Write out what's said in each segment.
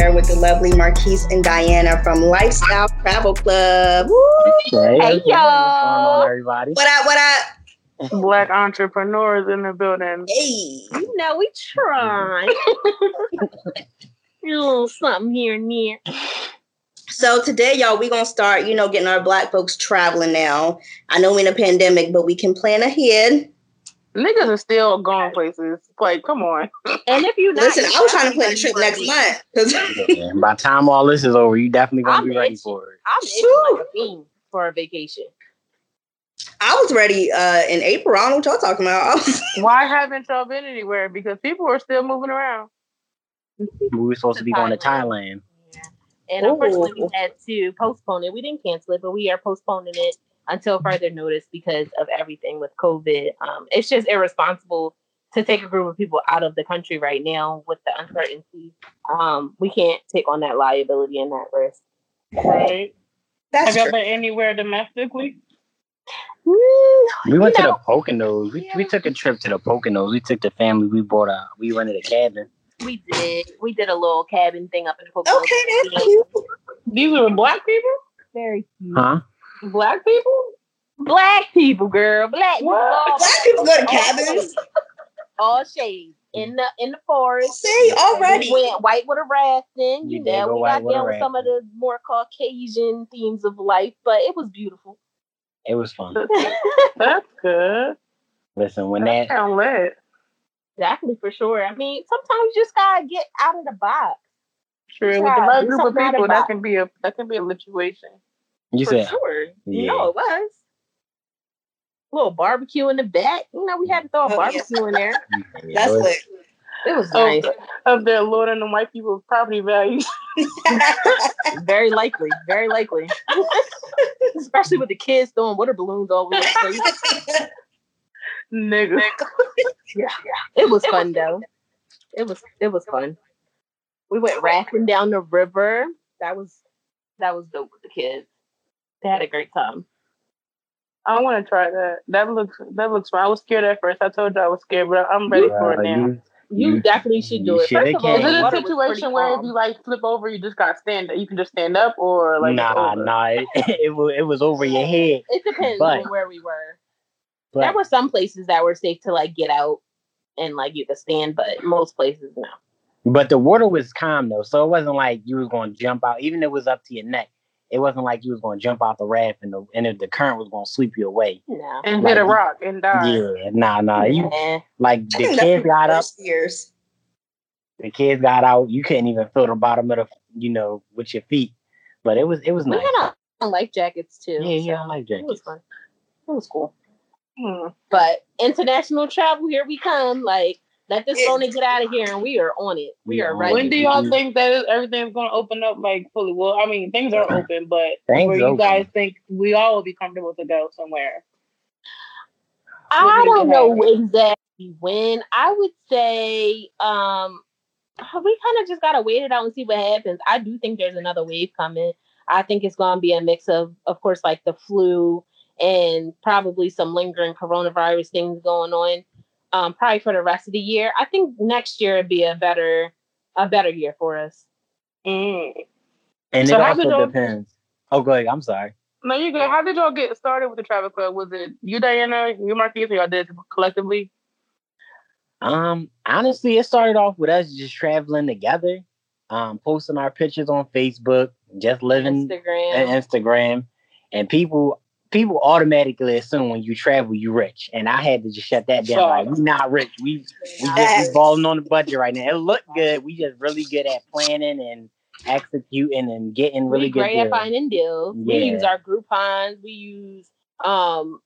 Here with the lovely Marquise and Diana from Lifestyle Travel Club. Woo! Hey, y'all. everybody. What up, what up? Black entrepreneurs in the building. Hey. You know, we try. a little something here and there. So today, y'all, we gonna start, you know, getting our black folks traveling now. I know we in a pandemic, but we can plan ahead. Niggas are still going places. Like, come on. And if you Listen, I was trying to plan a trip next month. 'cause- Yeah, by the time all this is over, you definitely gonna I'm be ready for it. I'm itching like a fiend for a vacation. I was ready uh in April. I don't know what y'all talking about. Why haven't y'all been anywhere? Because people are still moving around. We were supposed to be going to Thailand. And unfortunately, we had to postpone it. We didn't cancel it, but we are postponing it until further notice because of everything with COVID. Um, it's just irresponsible to take a group of people out of the country right now with the uncertainty. Um, we can't take on that liability and that risk. Right. That's Have y'all been anywhere domestically? Mm, We went You to the Poconos. We, we took a trip to the Poconos. We took the family. We bought a. We rented a cabin. we did. We did a little cabin thing up in the Poconos. Okay, that's cute. These were black people? Very cute. Huh? Black people? Black people, girl. Black people. What? all- Black people go to all cabins. shades. All shades in the in the forest. See, already. We went white with a rafting. You You know, go we got down with some of the more Caucasian themes of life, but it was beautiful. It was fun. That's good. Listen, when That that sound lit. exactly for sure. I mean, sometimes you just gotta get out of the box. True. With the Yeah, right group of people, that can be a that can be a situation. You for said, sure. You Yeah. know it was. A little barbecue in the back. You know, we had to throw a barbecue in there. That's it. It was Oh, nice. of their lord and the white people's property values. Very likely. Very likely. Especially with the kids throwing water balloons all over the place. Nigga. yeah, yeah. It was fun though. It was it was fun. We went rafting down the river. That was that was dope with the kids. They had a great time. I want to try that. That looks that looks fun. I was scared at first. I told you I was scared, but I'm ready for it now. you- You You- definitely should do you it. shoulda First of all. Is it a water was pretty situation where if you like flip over, you just gotta stand You can just stand up, or like it's nah, over? nah. It, it was it was over your head. It depends But- on where we were. there were some places that were safe to like get out and like you could stand, but most places no. but the water was calm though, so it wasn't like you was going to jump out. Even if it was up to your neck, it wasn't like you was going to jump out the raft and the and if the current was going to sweep you away. No. and hit a rock and die. Yeah, nah, nah. You Eh. like the kids got the up. years. The kids got out. You couldn't even feel the bottom of the, you know, with your feet. But it was it was We nice. had on life jackets too. Yeah, yeah, I like It was jackets. fun. It was cool. Hmm. But international travel, here we come. Like, let this Yeah. phone get out of here, and we are on it. We, We are are right. When do y'all think that everything's going to open up like fully? Well, I mean, things are open, but Things where you open. guys think we all will be comfortable to go somewhere? I don't know exactly when. I would say um we kind of just gotta wait it out and see what happens. I do think there's another wave coming. I think it's gonna be a mix of, of course, like the flu and probably some lingering coronavirus things going on. Um, probably for the rest of the year. I think next year would be a better a better year for us. Mm. And so it also depends. Oh, go ahead. I'm sorry. No, you good. How did y'all get started with the travel club? Was it you, Diana, you, Marquise, or y'all did it collectively? Um, honestly, it started off with us just traveling together, um, posting our pictures on Facebook, just living Instagram. and Instagram, and people people automatically assume when you travel you rich, and I had to just shut that down. Like we not rich, we we just we balling on the budget right now. It looked good. We just really good at planning and executing and getting really we good. Great deals. at finding deals. Yeah. We use our Groupons. We use um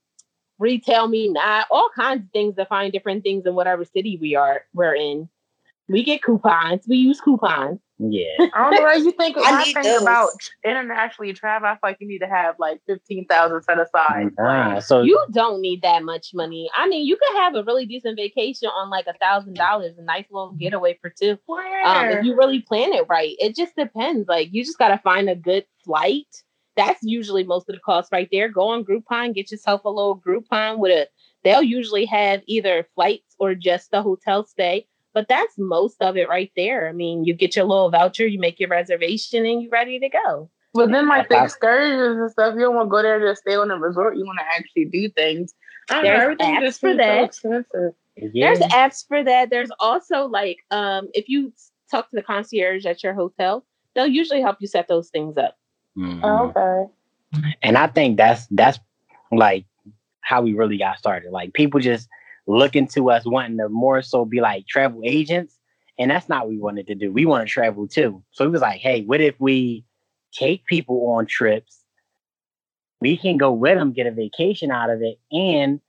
retail me not all kinds of things to find different things in whatever city we are we're in. We get coupons. We use coupons. Yeah. I don't know what you think. I, I think those. about internationally travel. I feel like you need to have like fifteen thousand set aside. So you don't need that much money. I mean, you could have a really decent vacation on like a thousand dollars, a nice little getaway for two. Um, if you really plan it right, it just depends. Like you just gotta find a good flight. That's usually most of the cost right there. Go on Groupon, get yourself a little Groupon with a. They'll usually have either flights or just the hotel stay but that's most of it right there. I mean, you get your little voucher, you make your reservation, and you're ready to go. But then, like the excursions and stuff, you don't want to go there to stay on a resort. You want to actually do things. There's apps for that. So yeah. There's apps for that. There's also like, um, if you talk to the concierge at your hotel, they'll usually help you set those things up. Mm-hmm. Oh, okay. And I think that's that's like how we really got started. Like people just looking to us wanting to more so be like travel agents. And that's not what we wanted to do. We want to travel too. So it was like, hey, what if we take people on trips? We can go with them, get a vacation out of it, and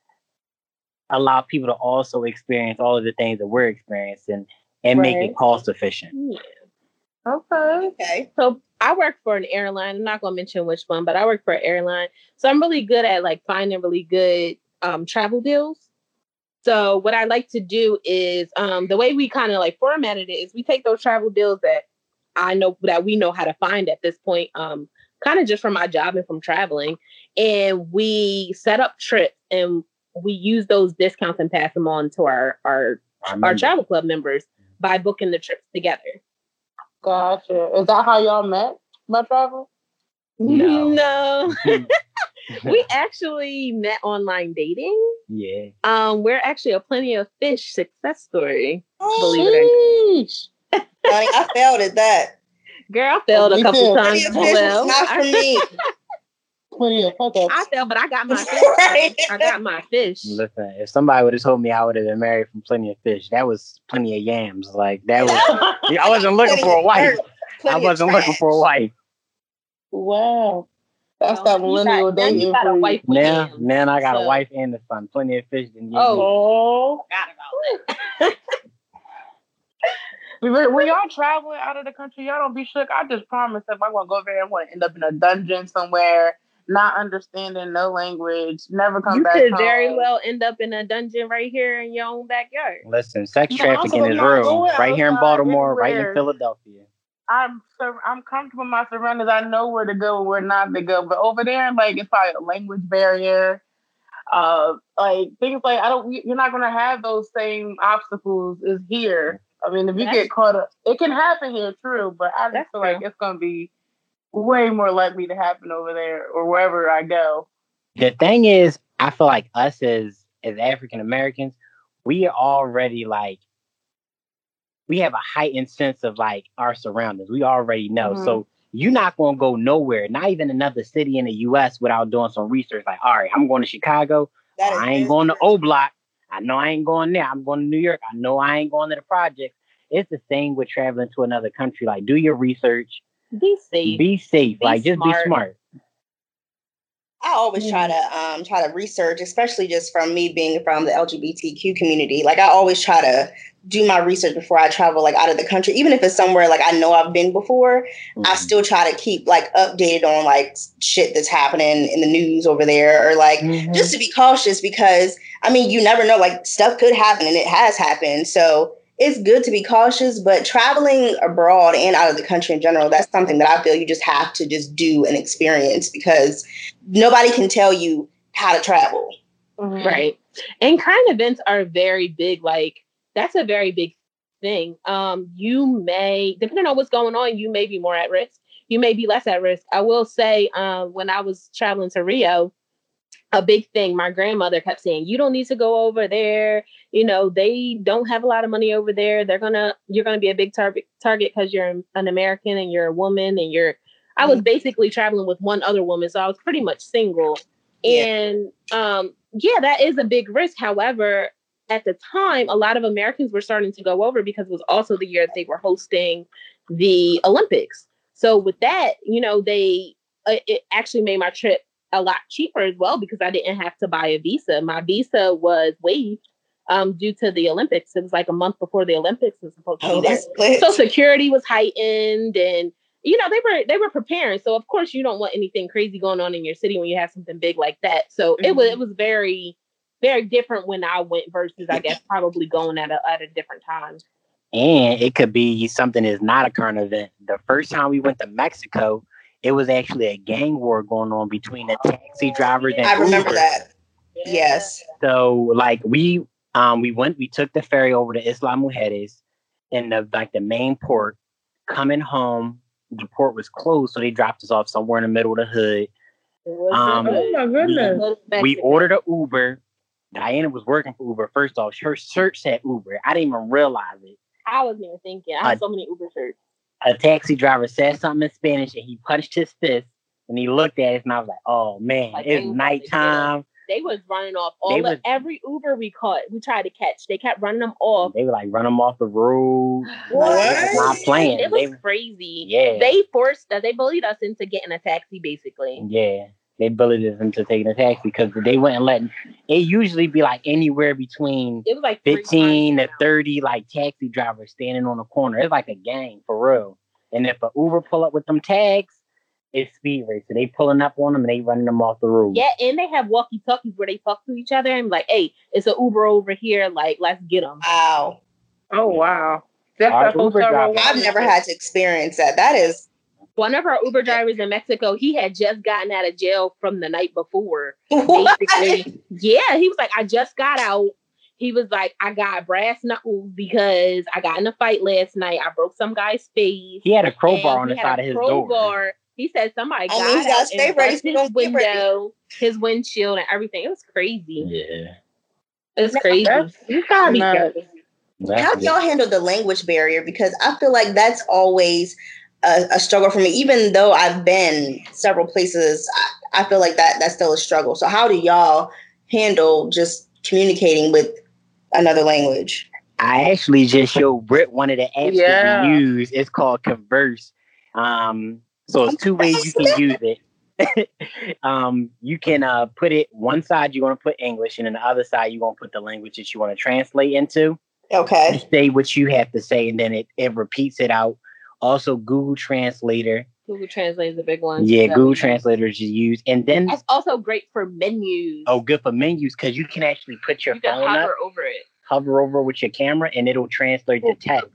allow people to also experience all of the things that we're experiencing and right. make it cost efficient. Yeah. Okay. Okay. So I work for an airline. I'm not gonna mention which one, but I work for an airline. So I'm really good at like finding really good um, travel deals. So what I like to do is um, the way we kind of like formatted it is we take those travel deals that I know that we know how to find at this point, um, kind of just from my job and from traveling, and we set up trips and we use those discounts and pass them on to our our our travel club members by booking the trips together. Gotcha. Is that how y'all met? My travel? No. no. we actually met online dating. Yeah. Um, we're actually a plenty of fish success story. believe it or not. I failed at that. Girl, I failed oh, a couple too. times. Well, not for me. plenty of okay. I failed, but I got my fish. right. I got my fish. Listen, if somebody would have told me I would have been married from plenty of fish, that was plenty of yams. Like that was. I wasn't looking for a wife. I wasn't looking for a wife. Wow. That's that millennial got, dating. Got a wife now, now I got so. a wife and a son. Plenty of fish than you. Oh, oh. forgot about that. when y'all traveling out of the country, y'all don't be shook. I just promise if I want to go there and want to end up in a dungeon somewhere, not understanding no language, never come you back. You could home. very well end up in a dungeon right here in your own backyard. Listen, sex trafficking is real. Right here in Baltimore, right in Philadelphia. I'm I'm comfortable in my surroundings. I know where to go and where not to go. But over there, like it's probably a language barrier. Uh, like things like I don't. You're not gonna have those same obstacles as here. I mean, if you That's get caught up, it can happen here, true. But I just feel true. like it's gonna be way more likely to happen over there or wherever I go. The thing is, I feel like us as as African Americans, we are already like we have a heightened sense of like our surroundings. We already know. Mm-hmm. So you're not going to go nowhere, not even another city in the US without doing some research. Like, all right, I'm going to Chicago. I ain't going to O Block. I know I ain't going there. I'm going to New York. I know I ain't going to the project. It's the same with traveling to another country. Like, do your research. Be safe. Be safe. Be like, smart. just be smart. I always try to um, try to research, especially just from me being from the LGBTQ community. Like I always try to do my research before I travel like out of the country, even if it's somewhere like I know I've been before. Mm-hmm. I still try to keep like updated on like shit that's happening in the news over there, or like mm-hmm. just to be cautious because I mean you never know. Like stuff could happen, and it has happened. So it's good to be cautious, but traveling abroad and out of the country in general, that's something that I feel you just have to just do and experience because nobody can tell you how to travel. Mm-hmm. Right. And kind events are very big. Like that's a very big thing. Um, you may, depending on what's going on, you may be more at risk. You may be less at risk. I will say, um, when I was traveling to Rio, a big thing. My grandmother kept saying, "You don't need to go over there. You know, they don't have a lot of money over there. They're gonna, you're gonna be a big target target because you're an American and you're a woman and you're." I was mm-hmm. basically traveling with one other woman, so I was pretty much single. Yeah. And um, yeah, that is a big risk. However, at the time, a lot of Americans were starting to go over because it was also the year that they were hosting the Olympics. So with that, you know, they uh, it actually made my trip a lot cheaper as well because I didn't have to buy a visa. My visa was waived um, due to the Olympics. It was like a month before the Olympics was supposed to oh, be there. So security was heightened and you know they were they were preparing. So of course you don't want anything crazy going on in your city when you have something big like that. So mm-hmm. it was it was very very different when I went versus I guess probably going at a at a different time. And it could be something is not a current event. The first time we went to Mexico, it was actually a gang war going on between the taxi drivers and I remember Uber. that. Yes. So like we um we went we took the ferry over to Isla Mujeres in the like the main port. Coming home, the port was closed, so they dropped us off somewhere in the middle of the hood. Um, oh my goodness. We, we ordered an Uber. Diana was working for Uber. First off, her shirt said Uber. I didn't even realize it. I wasn't even thinking. I had uh, so many Uber shirts a taxi driver said something in Spanish and he punched his fist and he looked at us and I was like, oh man, like it's nighttime. They was running off all the, every Uber we caught, we tried to catch. They kept running them off. They were like run them off the road. What? Like, not playing. It was they, crazy. Yeah. They forced us, they bullied us into getting a taxi basically. Yeah. They bullied them into taking a taxi because they wouldn't let it usually be like anywhere between it was like 15 to 30 like taxi drivers standing on the corner. It's like a gang for real. And if a Uber pull up with them tags, it's speed race. So they pulling up on them and they running them off the road. Yeah, and they have walkie talkies where they talk to each other and like, hey, it's an Uber over here. Like, let's get them. Wow. Oh wow. That's Uber. I've never had to experience that. That is one of our Uber drivers in Mexico, he had just gotten out of jail from the night before. Basically, yeah, he was like, I just got out. He was like, I got brass knuckles because I got in a fight last night. I broke some guy's face. He had a crowbar on the side of his crowbar. door. He said somebody got, I mean, got and ready his window, his windshield, and everything. It was crazy. Yeah, it's crazy. you got me. How do y'all handle the language barrier? Because I feel like that's always a, a, struggle for me. Even though I've been several places, I, I feel like that that's still a struggle. So how do y'all handle just communicating with another language. I actually just showed Britt one of the apps yeah. that we use. It's called Converse. Um, so it's two ways you can use it. um, you can uh, put it one side you want to put English, and then the other side you want to put the language that you want to translate into. Okay. You say what you have to say, and then it, it repeats it out. Also, Google Translator. Google Translate is a big one. Yeah, Google Translator is used, and then it's also great for menus. Oh, good for menus because you can actually put your you phone hover up, over it, hover over with your camera, and it'll translate the text.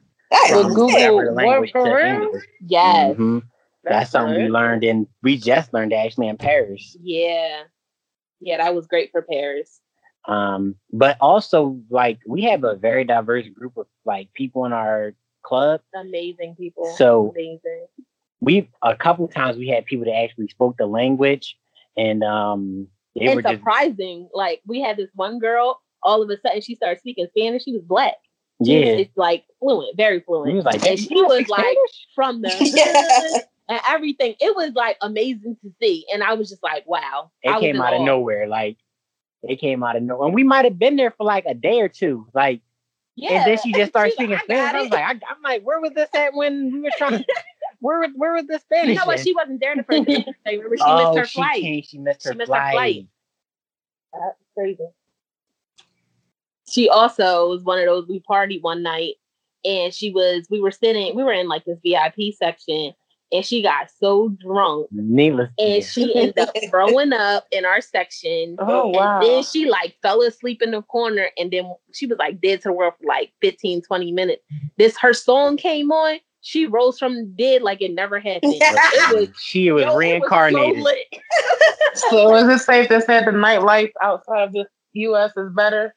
From Google language to English. Yes. Mm-hmm. That's, That's something we learned in. We just learned actually in Paris. Yeah, yeah, that was great for Paris. Um, but also like we have a very diverse group of like people in our club. Amazing people. So amazing we a couple times we had people that actually spoke the language and um they and were surprising. Just, like we had this one girl, all of a sudden she started speaking Spanish. She was black. She yeah, it's like fluent, very fluent. Was like, and she was like from the yeah. and everything. It was like amazing to see, and I was just like, wow. It came out of nowhere, like it came out of nowhere, and we might have been there for like a day or two, like. Yeah. And then she just started speaking Spanish. I was like, I, am like, where was this at when we were trying? To? Where was where was the Spanish? You know what? She wasn't there the first day. Remember, she oh, missed her she flight. changed. She missed her She missed her flight. flight. That's crazy. She also was one of those. We partied one night, and she was. We were sitting. We were in like this VIP section, and she got so drunk, Needless. and say. she ended up throwing up in our section. Oh wow. And then she like fell asleep in the corner, and then she was like dead to the world for like 15, 20 minutes. This her song came on. She rose from dead like it never happened. it was she was yo, it reincarnated. so so is it safe to say the nightlife outside of the U.S. is better?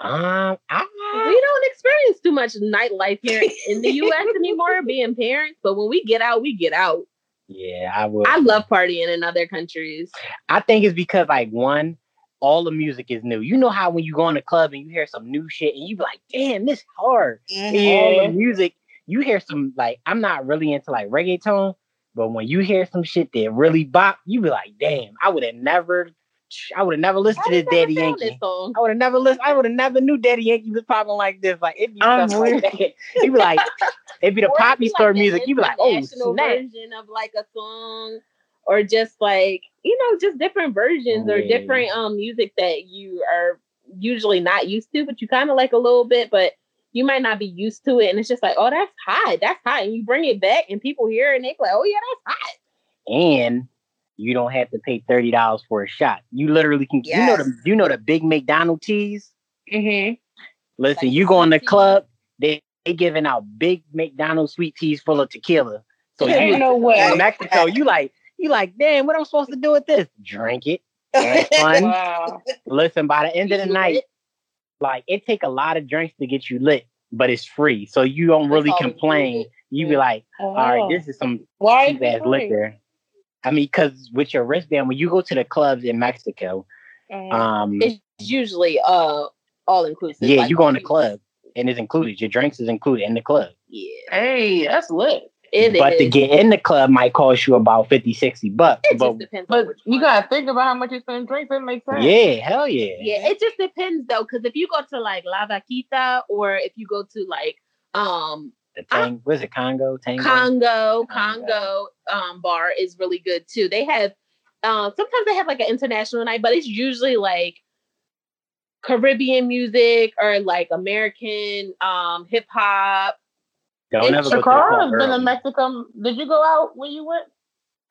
Um, I, we don't experience too much nightlife here in the US anymore, being parents. But when we get out, we get out. yeah, I would. I love partying in other countries. I think it's because like one, all the music is new. You know how when you go in the club and you hear some new shit and you be like, damn, this hard. And all the music, you hear some like I'm not really into like reggaeton, but when you hear some shit that really bop, you be like, damn, I would have never, I would have never listened to this Daddy Yankee. I would have never listened. I would have never knew Daddy Yankee was popping like this. Like it'd be stuff like that. It'd be like it'd be the poppy store like music. You'd be like, oh snap. version of like a song, or just like you know, just different versions or different um music that you are usually not used to, but you kind of like a little bit, but you might not be used to it, and it's just like, oh, that's hot, that's hot, and you bring it back, and people hear it, and they be like, oh yeah, that's hot. and you don't have to pay thirty dollars for a shot. You literally can. You know the you know the big McDonald teas. Mm-hmm. Listen, Like you go in the club, they they giving out big McDonald's sweet teas full of tequila. So you know what, in. Mexico, you like you like, damn, what I'm supposed to do with this? Drink it. Wow. Listen, by the end of the night, like it take a lot of drinks to get you lit, but it's free, so you don't really complain. You be like, all right, this is some cheap ass liquor. I mean, because with your wristband, when you go to the clubs in Mexico, um, It's usually uh all inclusive. yeah, like you go in the club and it's included. Your drinks is included in the club. Yeah, Hey, that's lit. it but to get in the club might cost you about 50, 60 bucks. It But just depends. But which you gotta think about how much you spend on drinks. It makes sense. yeah, hell yeah. Yeah, it just depends though, because if you go to like La Vaquita or if you go to like um The tang, what is it, Congo? Tango? Congo, Congo. Congo um bar is really good too. They have um sometimes they have like an international night, but it's usually like Caribbean music or like American um hip hop. Don't It's to Chikara has been in Mexico. Did you go out when you went?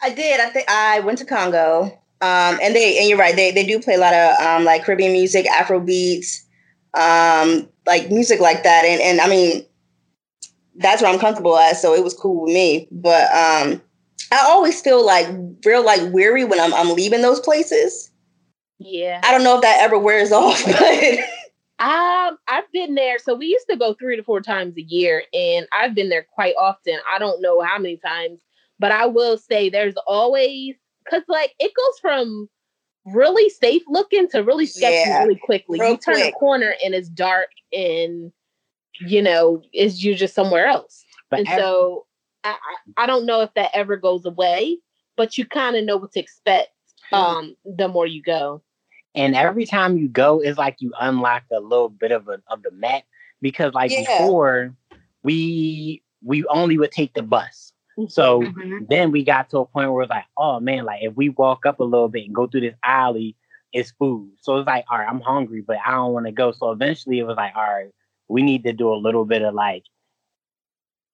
I did. I think I went to Congo. Um, and they and you're right, they they do play a lot of um like Caribbean music, Afro beats, um, like music like that. And and I mean that's where I'm comfortable at, so it was cool with me. But um I always feel like real like weary when I'm I'm leaving those places. Yeah. I don't know if that ever wears off, but Um, I've been there. So we used to go three to four times a year, and I've been there quite often. I don't know how many times, but I will say there's always because like it goes from really safe looking to really sketchy Yeah, really quickly. real you turn quick. a corner and it's dark, and you know, is you're just somewhere else. But and ev- so I, I I don't know if that ever goes away, but you kind of know what to expect um the more you go. and every time you go, it's like you unlock a little bit of a, of the map because like Yeah. before we we only would take the bus. So Mm-hmm. then we got to a point where it's like, oh man, like if we walk up a little bit and go through this alley, it's food. So it's like, all right, I'm hungry, but I don't want to go. So eventually it was like, all right, we need to do a little bit of like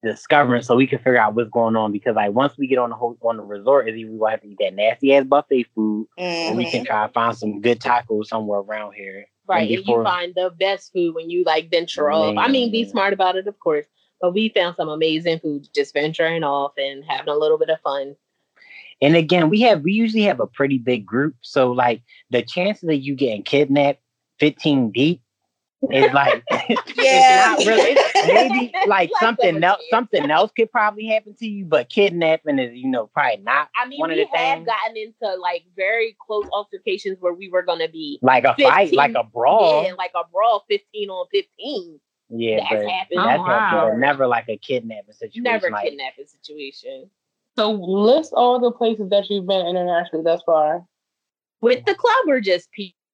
discovering so we can figure out what's going on because like once we get on the whole on the resort is either we gonna have to eat that nasty ass buffet food or we can Mhm. try to find some good tacos somewhere around here. Right. And before- you find the best food when you like venture off. I mean, be smart about it, of course. But we found some amazing food just venturing off and having a little bit of fun. And again, we have we usually have a pretty big group, so like the chances of you getting kidnapped 15 deep is like Yeah. it's not really it's maybe like Like something else something else could probably happen to you, but kidnapping is you know probably not I mean, one of we the have things. gotten into like very close altercations where we were gonna be like a fight, like a brawl. yeah, like a brawl 15 on 15. Yeah, That's but happened. that's Oh, wow. but never like a kidnapping situation. Never like, kidnapping situation. So list all the places that you've been internationally thus far With the club or just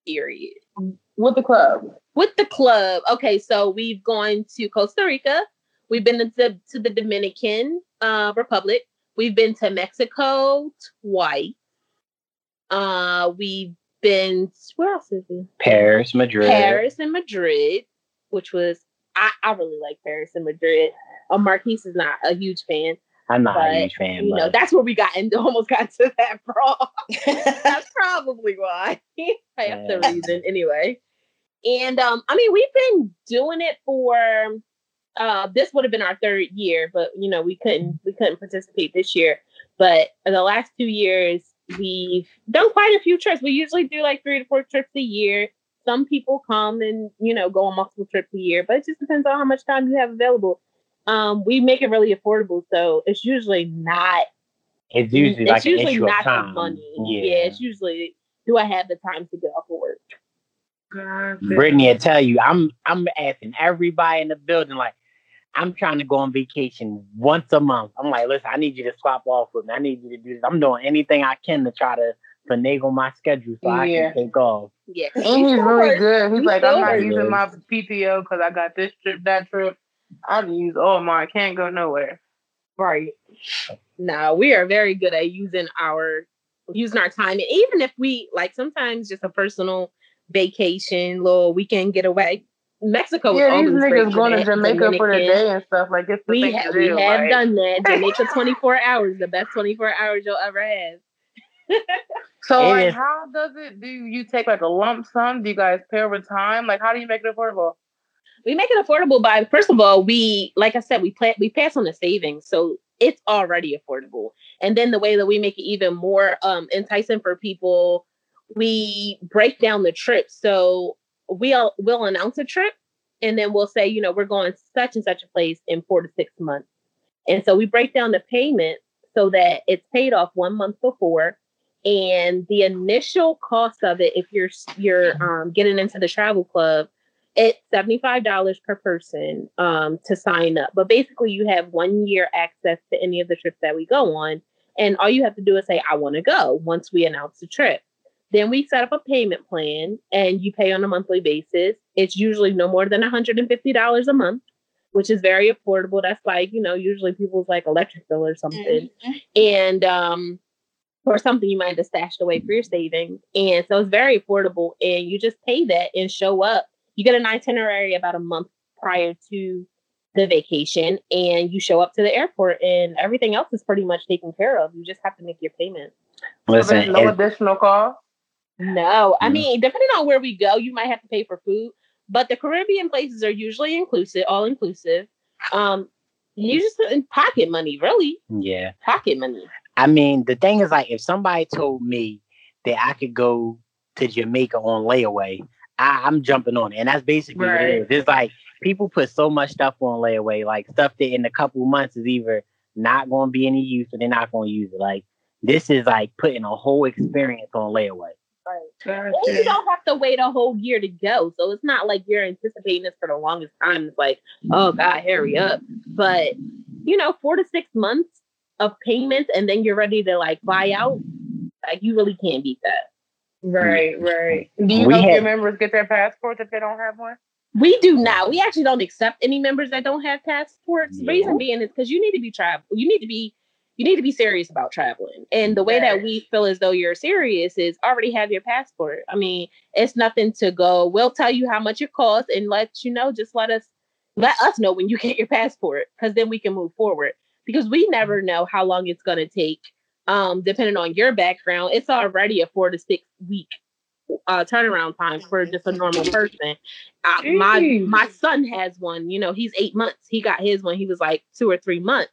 period? With the club. with the club, okay, so we've gone to Costa Rica, We've been to, to the Dominican uh, Republic. We've been to Mexico twice. Uh, we've been where else is it? Paris, Madrid. Paris and Madrid, which was I, I really like Paris and Madrid. Uh, Marquise is not a huge fan. I'm not but, a huge fan. You but... know, that's where we got into almost got to that brawl. that's probably why. I have yeah. the reason anyway. And um, I mean, we've been doing it for uh this would have been our third year, but you know, we couldn't we couldn't participate this year. But the last two years we've done quite a few trips. We usually do like three to four trips a year. Some people come and, you know, go on multiple trips a year, but it just depends on how much time you have available um, we make it really affordable. So it's usually not. It's usually it's like usually an issue not of time. the money. Yeah. yeah. it's usually do I have the time to get off of work? Brittany, I tell you, I'm I'm asking everybody in the building like. I'm trying to go on vacation once a month. I'm like, listen, I need you to swap off with me. I need you to do this. I'm doing anything I can to try to finagle my schedule so yeah. I can take off. Yeah, and he's really good. He's, he's like, I'm not using my PTO because I got this trip, that trip. I can use oh all mine. Can't go nowhere. Right. Now we are very good at using our using our time. And even if we like sometimes just a personal vacation, little weekend getaway. Mexico yeah, these niggas going to Jamaica Dominican. for the day and stuff like it's we, ha- we have like. done that. Jamaica 24 hours, the best 24 hours you'll ever have. so like, how does it do you take like a lump sum? Do you guys pay over time? Like how do you make it affordable? we make it affordable by first of all, we like I said, we play we pass on the savings. So it's already affordable. And then the way that we make it even more um enticing for people, we break down the trip. So we'll we'll announce a trip and then we'll say, you know, we're going such and such a place in four to six months. And so we break down the payment so that it's paid off one month before. And the initial cost of it, if you're you're um, getting into the travel club, it's $75 per person um, to sign up. But basically, you have one year access to any of the trips that we go on. And all you have to do is say, I want to go once we announce the trip. Then we set up a payment plan and you pay on a monthly basis. It's usually no more than $150 a month, which is very affordable. That's like, you know, usually people's like electric bill or something. Mm-hmm. And, um, or something you might have stashed away for your savings. And so it's very affordable. And you just pay that and show up you get an itinerary about a month prior to the vacation and you show up to the airport and everything else is pretty much taken care of. You just have to make your payment. Listen, so no additional cost? No. I mm. mean, depending on where we go, you might have to pay for food, but the Caribbean places are usually inclusive, all inclusive. Um, you just pocket money, really. Yeah. Pocket money. I mean, the thing is like if somebody told me that I could go to Jamaica on layaway, I, am jumping on it. And that's basically right. what it is. It's like people put so much stuff on layaway, like stuff that in a couple months is either not going to be any use or they're not going to use it. Like this is like putting a whole experience on layaway. Right. Gotcha. you don't have to wait a whole year to go. So it's not like you're anticipating this for the longest time. It's like, oh God, hurry up. But you know, four to six months of payments and then you're ready to like buy out. Like you really can't beat that. Right, right. Do you we help have, your members get their passports if they don't have one? We do not. We actually don't accept any members that don't have passports. Yeah. Reason being is because you need to be travel. You need to be you need to be serious about traveling. And the way that we feel as though you're serious is already have your passport. I mean, it's nothing to go. We'll tell you how much it costs and let you know. Just let us let us know when you get your passport because then we can move forward. Because we never know how long it's going to take um, depending on your background, it's already a four to six week uh, turnaround time for just a normal person. Uh, my my son has one. You know, he's eight months. He got his one. he was like two or three months.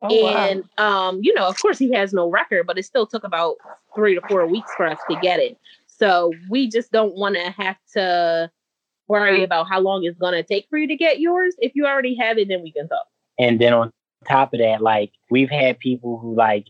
Oh, and wow. um, you know, of course, he has no record, but it still took about three to four weeks for us to get it. So we just don't want to have to worry about how long it's gonna take for you to get yours. If you already have it, then we can talk. And then on top of that, like we've had people who like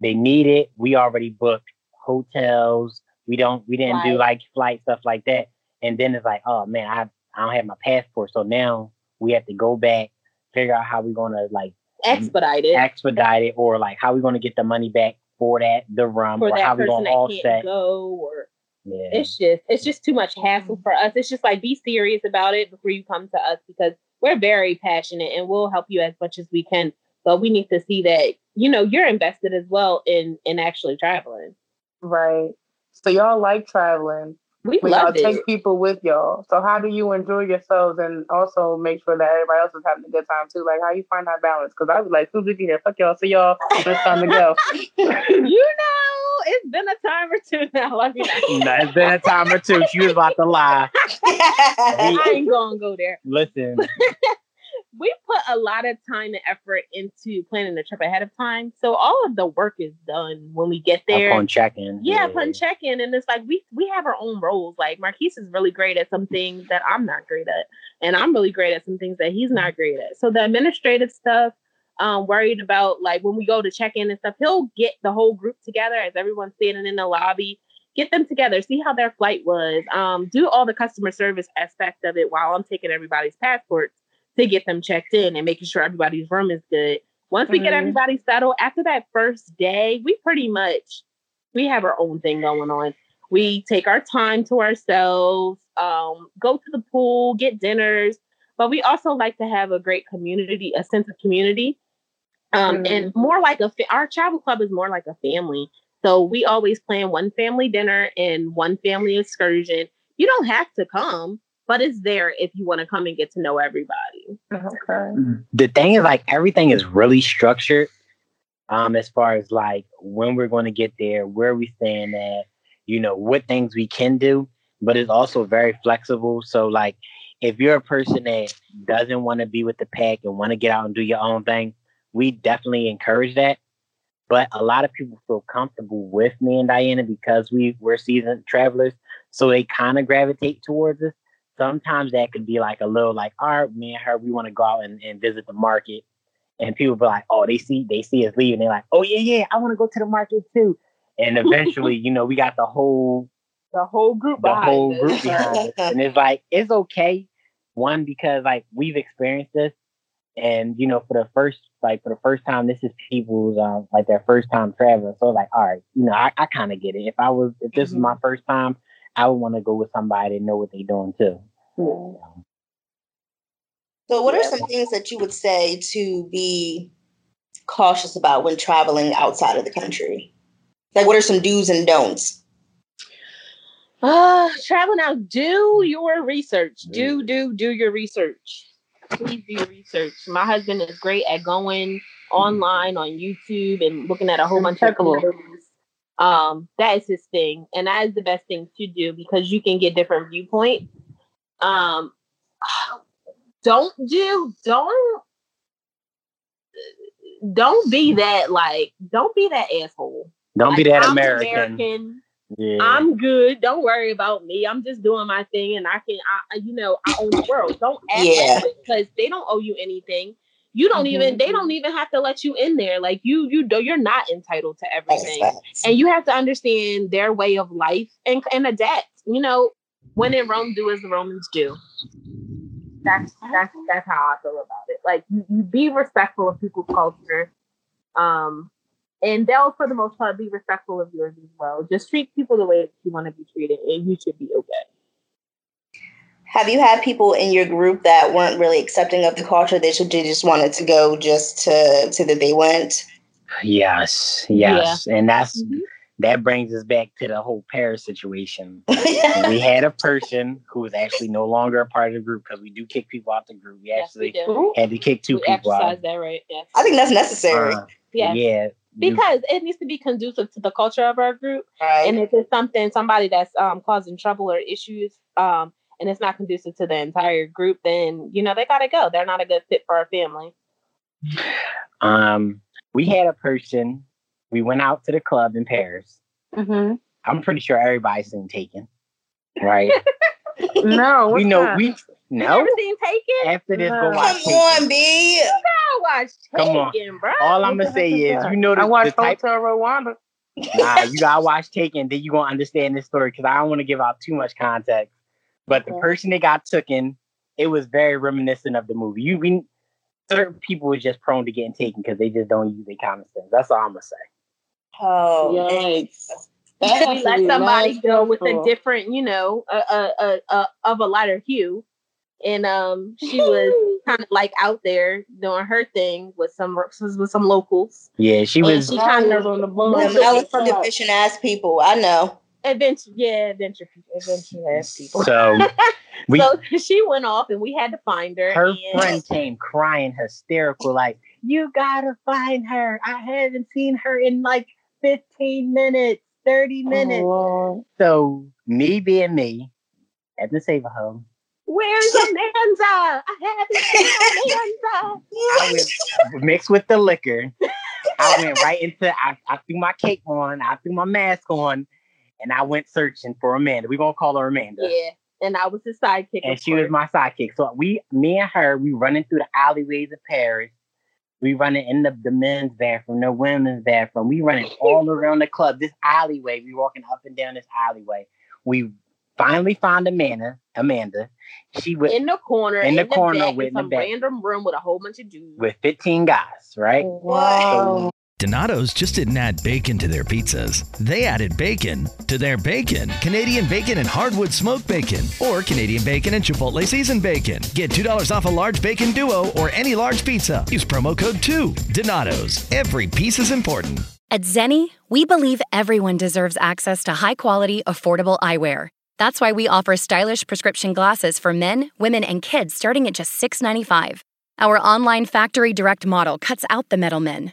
they need it. We already booked hotels. We don't we didn't right. do like flight stuff like that. And then it's like, oh man, I I don't have my passport. So now we have to go back, figure out how we're gonna like Mm-hmm. expedite it. Expedite it or like how we're gonna get the money back for that the rum for or how we gonna offset go or yeah. it's just it's just too much hassle mm-hmm. for us. It's just like be serious about it before you come to us because we're very passionate and we'll help you as much as we can. But we need to see that, you know, you're invested as well in in actually traveling. Right. So y'all like traveling. We When love y'all it. take people with y'all. So how do you enjoy yourselves and also make sure that everybody else is having a good time too? Like how you find that balance? Because I was like, soon as we get here, fuck y'all, see y'all. It's time to go. you know, it's been a time or two now. Let me know. No, it's been a time or two. She was about to lie. I ain't gonna go there. Listen, we put a lot of time and effort into planning the trip ahead of time. So all of the work is done when we get there. upon check-in. yeah, upon check in. And it's like we we have our own roles. Like Marquise is really great at some things that I'm not great at. And I'm really great at some things that he's not great at. So the administrative stuff, um, worried about like when we go to check in and stuff, he'll get the whole group together as everyone's standing in the lobby. Get them together, see how their flight was, um, do all the customer service aspect of it while I'm taking everybody's passports to get them checked in and making sure everybody's room is good. Once we get Mhm. everybody settled, after that first day, we pretty much we have our own thing going on. We take our time to ourselves, um, go to the pool, get dinners, but we also like to have a great community, a sense of community, um, and more like a our travel club is more like a family. So we always plan one family dinner and one family excursion. You don't have to come, but it's there if you want to come and get to know everybody. Okay. the thing is like everything is really structured um as far as like when we're going to get there where we staying at you know what things we can do but it's also very flexible so like if you're a person that doesn't want to be with the pack and want to get out and do your own thing we definitely encourage that but a lot of people feel comfortable with me and diana because we we're seasoned travelers so they kind of gravitate towards us sometimes that could be like a little like, all right, me and her, we want to go out and, and visit the market. And people be like, oh, they see they see us leaving. They're like, oh yeah, yeah, I want to go to the market too. And eventually, you know, we got the whole The whole group the whole us. group behind us. And it's like, it's okay. One, because like we've experienced this. And you know, for the first like for the first time, this is people's um like their first time traveling. So like, all right, you know, I, I kind of get it. If I was if this was my first time, I would want to go with somebody that know what they're doing too. So, what are some things that you would say to be cautious about when traveling outside of the country? Like, what are some do's and don'ts? Uh, travel now. Do your research. Do do do your research. Please do your research. My husband is great at going online on YouTube and looking at a whole bunch of Impeccable. videos. Um, that is his thing, and that is the best thing to do because you can get different viewpoints. Um, don't do don't don't be that like don't be that asshole. Don't be that I'm American. American. Yeah. I'm good. Don't worry about me. I'm just doing my thing, and I can, I, you know, I own the world. Don't act Yeah. because they don't owe you anything. You don't even. They don't even have to let you in there. Like you, you do. You're not entitled to everything, and you have to understand their way of life and and adapt. You know, when in Rome, do as the Romans do. That's that's that's how I feel about it. Like you, you be respectful of people's culture, um, and they'll for the most part be respectful of yours as well. Just treat people the way that you want to be treated, and you should be okay. Have you had people in your group that weren't really accepting of the culture? They should they just wanted to go just to to that they went. Yes, yes, and that's Mhm. That brings us back to the whole Paris situation. we had a person who was actually no longer a part of the group because we do kick people out the group. We Yes, we actually do. had to kick two We people out. that right. Yes. I think that's necessary, Uh, Yes. Yeah, Because it needs to be conducive to the culture of our group. right? And if it's something, somebody that's um, causing trouble or issues, um, and it's not conducive to the entire group, then you know they gotta go. They're not a good fit for our family. um, we had a person. We went out to the club in Paris. Mm-hmm. I'm pretty sure everybody's seen Taken, right? No, we know that? we You no. never seen Taken? After this, go watch Come on, Taken. B. I watched Come on. Taken, bro. All I'm gonna say is, you know, the, I watched the type. Hotel Rwanda. nah, you gotta watch Taken, then you gonna understand this story because I don't want to give out too much context. But the Okay. person that got taken, it was very reminiscent of the movie. You we, certain people were just prone to getting taken because they just don't use their common sense. That's all I'm gonna say. Oh, Yikes. we let somebody go with a different, you know, a, a, a, a of a lighter hue, and um, she was kind of like out there doing her thing with some with some locals. Yeah, she was. she kind of on the I was some efficient ass people. I know. Adventure, yeah, adventure adventure ass people. So, we, so she went off, and we had to find her. Her and... friend came crying, hysterical, like, "You gotta find her! I haven't seen her in like fifteen minutes, thirty minutes." Oh. So me being me, at the Save a Home. Where's Amanda? I haven't seen Amanda. I went mixed with the liquor. I went right into. I, I threw my cape on. I threw my mask on and I went searching for Amanda. We're gonna call her Amanda. Yeah. And I was the sidekick. And she course. was my sidekick. So we, me and her, we running through the alleyways of Paris. We running in the, the men's bathroom, the women's bathroom. We running all around the club. This alleyway, we walking up and down this alleyway. We finally found Amanda. Amanda. She was in the corner. In the, in the corner with some random room with a whole bunch of dudes. With 15 guys, right? Wow. So Donato's just didn't add bacon to their pizzas. They added bacon to their bacon. Canadian bacon and hardwood smoked bacon, or Canadian bacon and Chipotle seasoned bacon. Get $2 off a large bacon duo or any large pizza. Use promo code 2. Donato's. Every piece is important. At Zenni, we believe everyone deserves access to high quality, affordable eyewear. That's why we offer stylish prescription glasses for men, women, and kids starting at just $6.95. Our online factory direct model cuts out the middlemen